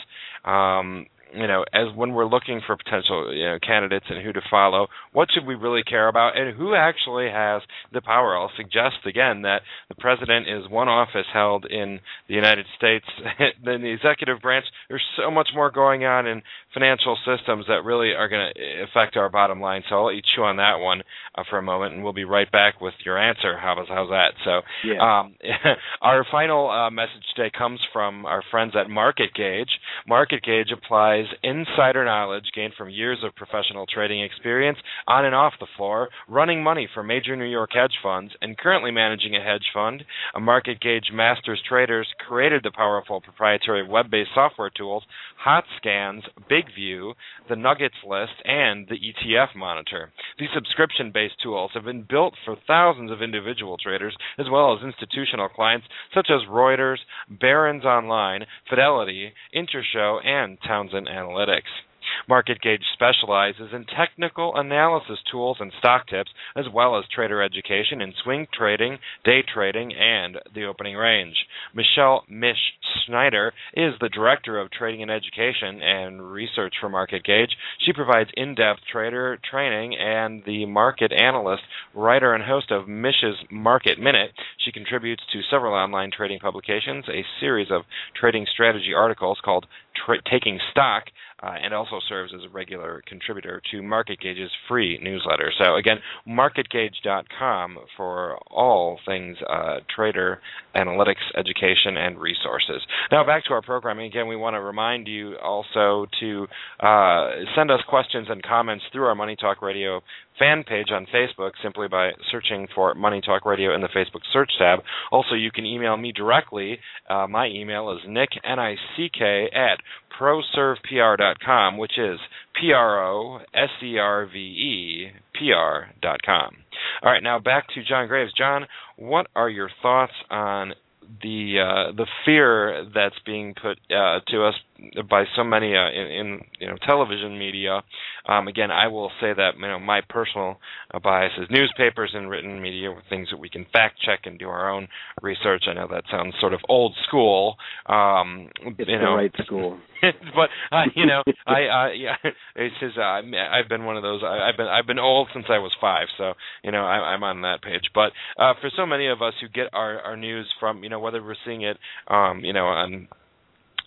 [SPEAKER 1] Um, you know, as when we're looking for potential you know, candidates and who to follow, what should we really care about, and who actually has the power? I'll suggest again that the president is one office held in the United States. than the executive branch, there's so much more going on in financial systems that really are going to affect our bottom line. So I'll let you chew on that one uh, for a moment, and we'll be right back with your answer. How's how's that? So,
[SPEAKER 2] yeah. um,
[SPEAKER 1] our final uh, message today comes from our friends at Market Gauge. Market Gauge applies insider knowledge gained from years of professional trading experience on and off the floor, running money for major New York hedge funds, and currently managing a hedge fund. A market gauge masters traders created the powerful proprietary web based software tools Hot Scans, Big View, the Nuggets List, and the ETF Monitor. These subscription based tools have been built for thousands of individual traders as well as institutional clients such as Reuters, Barron's Online, Fidelity, Intershow, and Townsend Analytics. Market Gauge specializes in technical analysis tools and stock tips, as well as trader education in swing trading, day trading, and the opening range. Michelle Mish Schneider is the Director of Trading and Education and Research for Market Gauge. She provides in depth trader training and the market analyst, writer, and host of Mish's Market Minute. She contributes to several online trading publications, a series of trading strategy articles called Tra- Taking Stock, uh, and also serves as a regular contributor to Market Gauge's free newsletter. So again, marketgauge.com for all things uh, trader analytics, education, and resources. Now back to our programming. Again, we want to remind you also to uh, send us questions and comments through our Money Talk Radio fan page on Facebook simply by searching for Money Talk Radio in the Facebook search tab. Also, you can email me directly. Uh, my email is nick, N-I-C-K, at proservepr.com, which is P-R-O-S-E-R-V-E, P-R dot com. All right, now back to John Graves. John, what are your thoughts on the uh, the fear that's being put uh, to us by so many uh, in, in, you know television media. Um, again, I will say that you know my personal uh, bias is newspapers and written media, things that we can fact check and do our own research. I know that sounds sort of old school. Um,
[SPEAKER 2] it's
[SPEAKER 1] you know,
[SPEAKER 2] the right school.
[SPEAKER 1] but uh, you know, I uh, yeah, it's just uh, I've been one of those. I, I've been I've been old since I was five, so you know I, I'm on that page. But uh, for so many of us who get our our news from you know whether we're seeing it um, you know on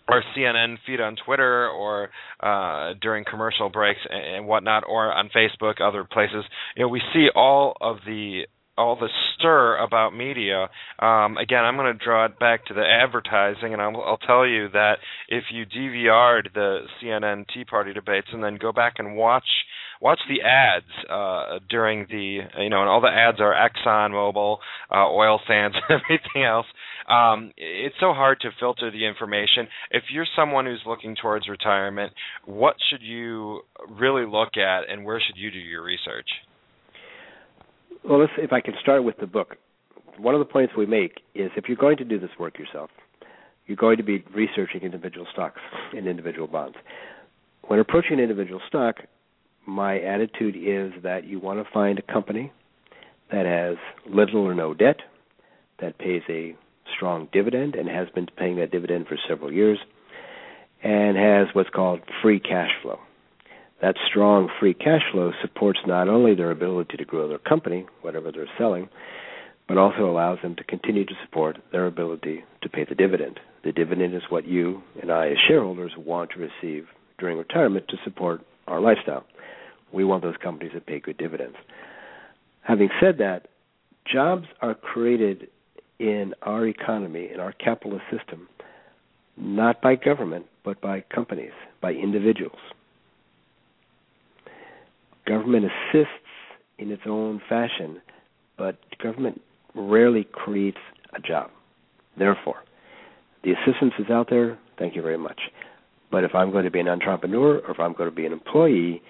[SPEAKER 1] our CNN feed on Twitter or uh, during commercial breaks and, and whatnot, or on Facebook, other places. You know, we see all of the all the stir about media. Um, again, I'm going to draw it back to the advertising, and I'll, I'll tell you that if you DVR'd the CNN Tea Party debates and then go back and watch watch the ads uh, during the you know, and all the ads are Exxon Mobil, uh, oil sands, everything else. Um, it's so hard to filter the information. If you're someone who's looking towards retirement, what should you really look at, and where should you do your research?
[SPEAKER 2] Well, let's, if I can start with the book, one of the points we make is if you're going to do this work yourself, you're going to be researching individual stocks and individual bonds. When approaching an individual stock, my attitude is that you want to find a company that has little or no debt, that pays a strong dividend and has been paying that dividend for several years, and has what's called free cash flow. That strong free cash flow supports not only their ability to grow their company, whatever they're selling, but also allows them to continue to support their ability to pay the dividend. The dividend is what you and I, as shareholders, want to receive during retirement to support our lifestyle. We want those companies that pay good dividends. Having said that, jobs are created in our economy, in our capitalist system, not by government, but by companies, by individuals. Government assists in its own fashion, but government rarely creates a job. Therefore, the assistance is out there, thank you very much. But if I'm going to be an entrepreneur or if I'm going to be an employee,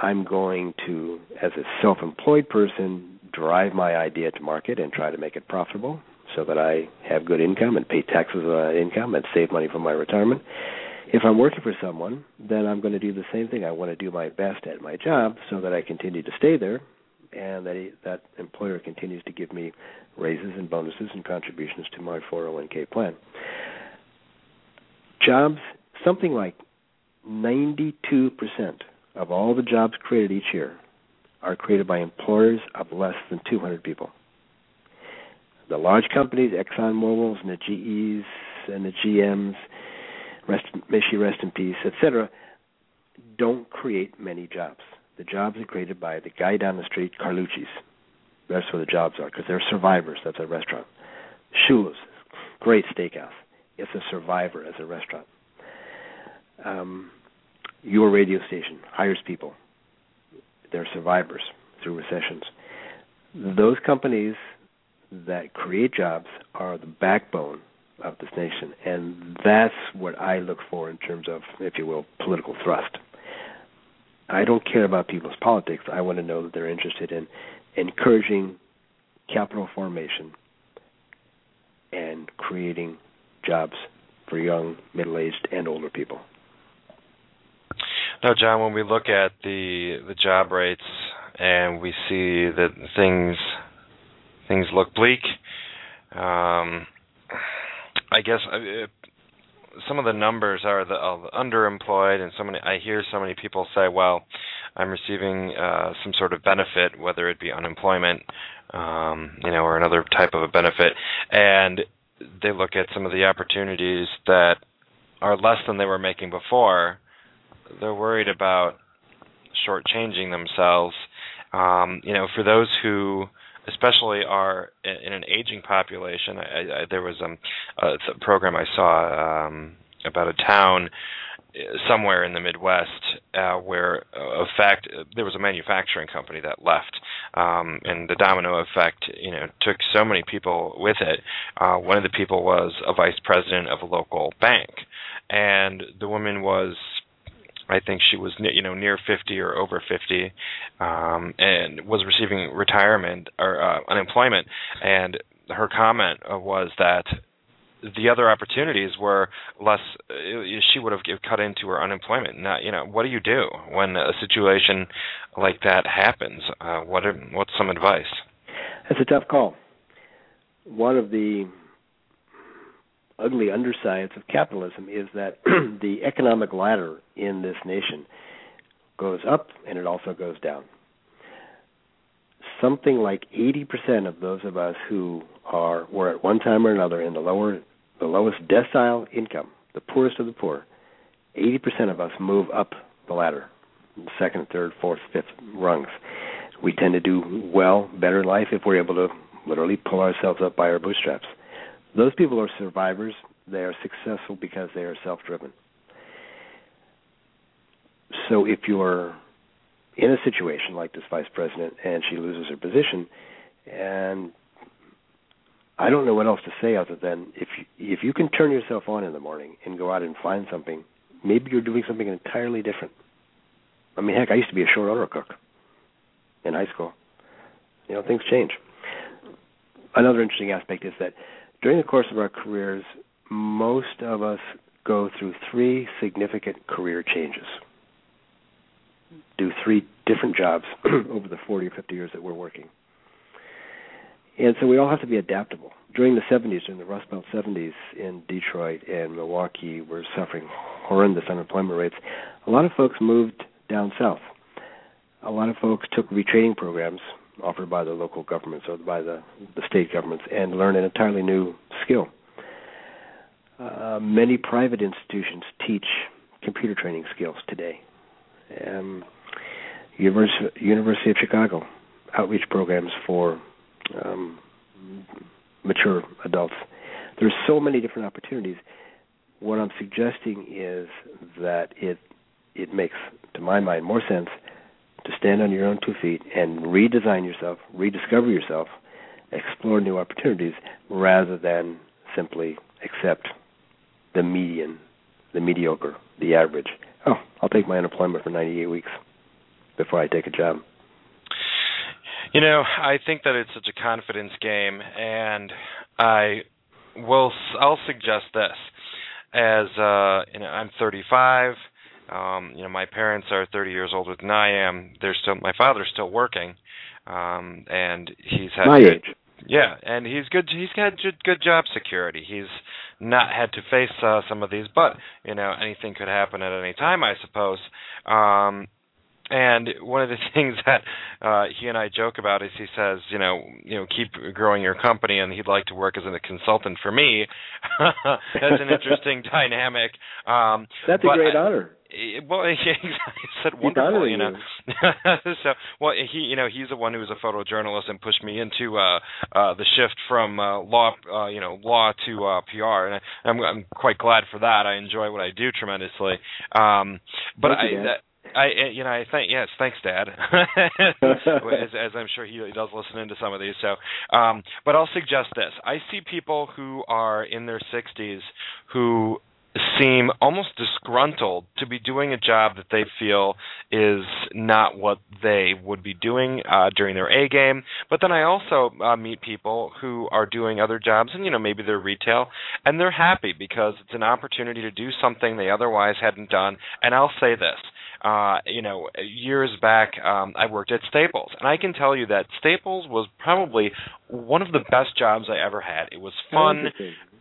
[SPEAKER 2] I'm going to, as a self employed person, drive my idea to market and try to make it profitable so that I have good income and pay taxes on that income and save money for my retirement. If I'm working for someone, then I'm going to do the same thing. I want to do my best at my job so that I continue to stay there and that that employer continues to give me raises and bonuses and contributions to my 401k plan. Jobs, something like 92% of all the jobs created each year are created by employers of less than 200 people. The large companies, ExxonMobil's and the GEs and the GMs, rest, may she rest in peace, etc., don't create many jobs. The jobs are created by the guy down the street, Carlucci's. That's where the jobs are because they're survivors. That's a restaurant. Shula's, great steakhouse. It's a survivor as a restaurant. Um, your radio station hires people. They're survivors through recessions. Those companies that create jobs are the backbone of this nation, and that's what I look for in terms of, if you will, political thrust. I don't care about people's politics. I want to know that they're interested in encouraging capital formation and creating jobs for young, middle aged, and older people.
[SPEAKER 1] Now, John, when we look at the the job rates and we see that things things look bleak, um, I guess uh, some of the numbers are the uh, underemployed, and so many. I hear so many people say, "Well, I'm receiving uh, some sort of benefit, whether it be unemployment, um, you know, or another type of a benefit," and they look at some of the opportunities that are less than they were making before. They're worried about shortchanging themselves. Um, you know, for those who especially are in an aging population. I, I, there was um, a, a program I saw um, about a town uh, somewhere in the Midwest uh, where, uh, effect, there was a manufacturing company that left, um, and the domino effect, you know, took so many people with it. Uh, one of the people was a vice president of a local bank, and the woman was I think she was you know near 50 or over 50, um, and was receiving retirement or uh, unemployment. And her comment was that the other opportunities were less. Uh, she would have cut into her unemployment. Now, you know, what do you do when a situation like that happens? Uh, what are, what's some advice?
[SPEAKER 2] That's a tough call. One of the ugly undersides of capitalism is that the economic ladder in this nation goes up and it also goes down. Something like 80% of those of us who are were at one time or another in the lower the lowest decile income, the poorest of the poor, 80% of us move up the ladder, second, third, fourth, fifth rungs. We tend to do well, better life if we're able to literally pull ourselves up by our bootstraps. Those people are survivors. They are successful because they are self driven. So if you're in a situation like this vice president and she loses her position, and I don't know what else to say other than if you, if you can turn yourself on in the morning and go out and find something, maybe you're doing something entirely different. I mean, heck, I used to be a short order cook in high school. You know, things change. Another interesting aspect is that during the course of our careers, most of us go through three significant career changes. Do three different jobs over the 40 or 50 years that we're working. And so we all have to be adaptable. During the 70s, during the Rust Belt 70s in Detroit and Milwaukee, we're suffering horrendous unemployment rates. A lot of folks moved down south. A lot of folks took retraining programs offered by the local governments or by the, the state governments and learn an entirely new skill. Uh, many private institutions teach computer training skills today. Um, University, University of Chicago outreach programs for um, mature adults. There's so many different opportunities. What I'm suggesting is that it it makes, to my mind, more sense to stand on your own two feet and redesign yourself, rediscover yourself, explore new opportunities rather than simply accept the median, the mediocre, the average. Oh, I'll take my unemployment for 98 weeks before I take a job.
[SPEAKER 1] You know, I think that it's such a confidence game, and I will. I'll suggest this: as uh, you know, I'm 35 Um, you know, my parents are 30 years older than I am. They're still my father's still working, um, and he's had
[SPEAKER 2] my age.
[SPEAKER 1] Yeah, and he's good. He's had good, good job security. He's not had to face uh, some of these, but you know anything could happen at any time, I suppose. Um, and one of the things that uh, he and I joke about is he says, you know, you know, keep growing your company, and he'd like to work as a consultant for me. That's an interesting dynamic. Um,
[SPEAKER 2] That's a great I, honor.
[SPEAKER 1] Well, he said wonderful, you know. so, well, he, you know, he's the one who was a photojournalist and pushed me into uh, uh, the shift from uh, law, uh, you know, law to uh, PR, and I, I'm, I'm quite glad for that. I enjoy what I do tremendously. Um, but
[SPEAKER 2] Thank I.
[SPEAKER 1] You, that, I, you know, I think yes, thanks, Dad. as, as, I'm sure he, he does listen into some of these. So, um, but I'll suggest this: I see people who are in their 60s who seem almost disgruntled to be doing a job that they feel is not what they would be doing uh, during their A game. But then I also uh, meet people who are doing other jobs, and you know maybe they're retail, and they're happy because it's an opportunity to do something they otherwise hadn't done. And I'll say this. Uh, you know, years back, um, I worked at Staples, and I can tell you that Staples was probably one of the best jobs I ever had. It was fun.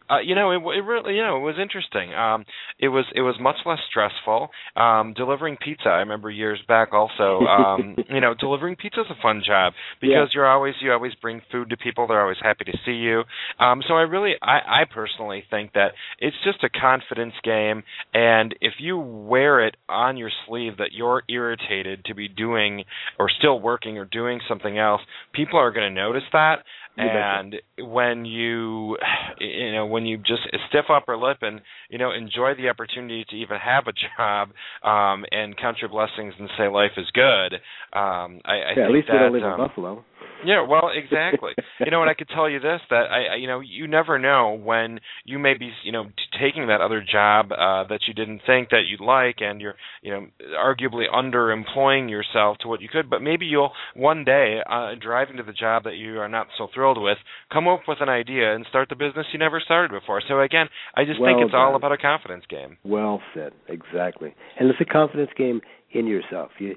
[SPEAKER 1] Uh, you know, it, it really, you know, it was interesting. Um, it was it was much less stressful. Um, delivering pizza, I remember years back. Also, um, you know, delivering pizza is a fun job because
[SPEAKER 2] yeah.
[SPEAKER 1] you're always you always bring food to people. They're always happy to see you. Um, so I really, I, I personally think that it's just a confidence game, and if you wear it on your sleeve that you're irritated to be doing or still working or doing something else, people are going to notice that and when you you know when you just stiff upper lip and you know enjoy the opportunity to even have a job um and count your blessings and say life is good um i, I
[SPEAKER 2] yeah,
[SPEAKER 1] think
[SPEAKER 2] at least
[SPEAKER 1] that,
[SPEAKER 2] we don't live
[SPEAKER 1] um,
[SPEAKER 2] in buffalo
[SPEAKER 1] yeah, well, exactly. you know, and I could tell you this that I, you know, you never know when you may be, you know, t- taking that other job uh, that you didn't think that you'd like, and you're, you know, arguably underemploying yourself to what you could. But maybe you'll one day, uh, driving to the job that you are not so thrilled with, come up with an idea and start the business you never started before. So again, I just
[SPEAKER 2] well
[SPEAKER 1] think it's
[SPEAKER 2] done.
[SPEAKER 1] all about a confidence game.
[SPEAKER 2] Well said, exactly. And it's a confidence game in yourself. You,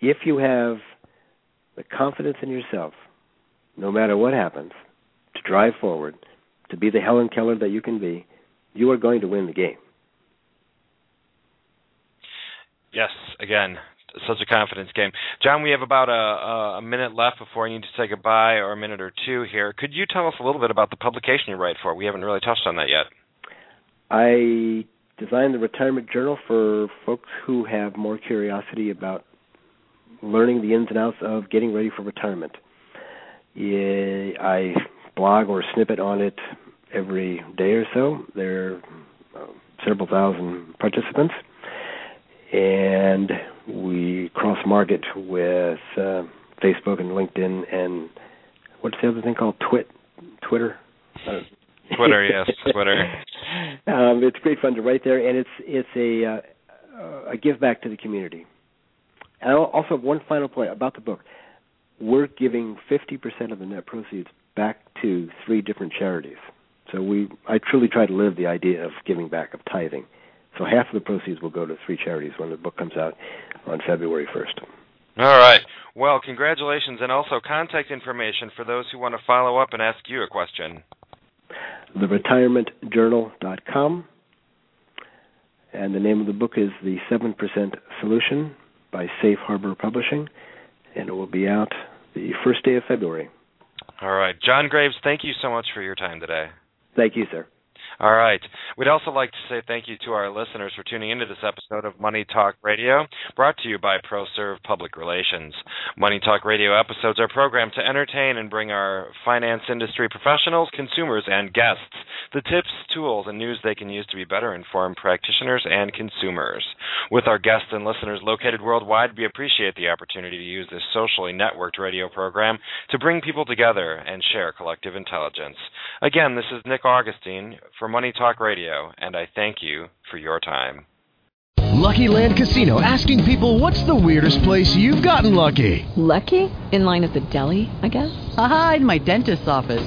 [SPEAKER 2] if you have the confidence in yourself no matter what happens, to drive forward, to be the Helen Keller that you can be, you are going to win the game.
[SPEAKER 1] Yes, again, such a confidence game. John, we have about a, a minute left before I need to say goodbye, or a minute or two here. Could you tell us a little bit about the publication you write for? We haven't really touched on that yet.
[SPEAKER 2] I designed the retirement journal for folks who have more curiosity about learning the ins and outs of getting ready for retirement. I blog or snippet on it every day or so. There are uh, several thousand participants, and we cross market with uh, Facebook and LinkedIn and what's the other thing called Twit, Twitter.
[SPEAKER 1] Uh, Twitter, yes, Twitter.
[SPEAKER 2] Um, it's great fun to write there, and it's it's a uh, a give back to the community. And I also have one final point about the book we're giving 50% of the net proceeds back to three different charities. So we, I truly try to live the idea of giving back, of tithing. So half of the proceeds will go to three charities when the book comes out on February 1st.
[SPEAKER 1] All right. Well, congratulations, and also contact information for those who want to follow up and ask you a question.
[SPEAKER 2] TheRetirementJournal.com. And the name of the book is The 7% Solution by Safe Harbor Publishing and it will be out the first day of February.
[SPEAKER 1] All right. John Graves, thank you so much for your time today.
[SPEAKER 2] Thank you, sir.
[SPEAKER 1] All right. We'd also like to say thank you to our listeners for tuning into this episode of Money Talk Radio, brought to you by ProServe Public Relations. Money Talk Radio episodes are programmed to entertain and bring our finance industry professionals, consumers, and guests the tips, tools, and news they can use to be better informed practitioners and consumers. With our guests and listeners located worldwide, we appreciate the opportunity to use this socially networked radio program to bring people together and share collective intelligence. Again, this is Nick Augustine for Money Talk Radio, and I thank you for your time.
[SPEAKER 3] Lucky Land Casino asking people what's the weirdest place you've gotten lucky?
[SPEAKER 4] Lucky? In line at the deli, I guess?
[SPEAKER 5] Aha, in my dentist's office.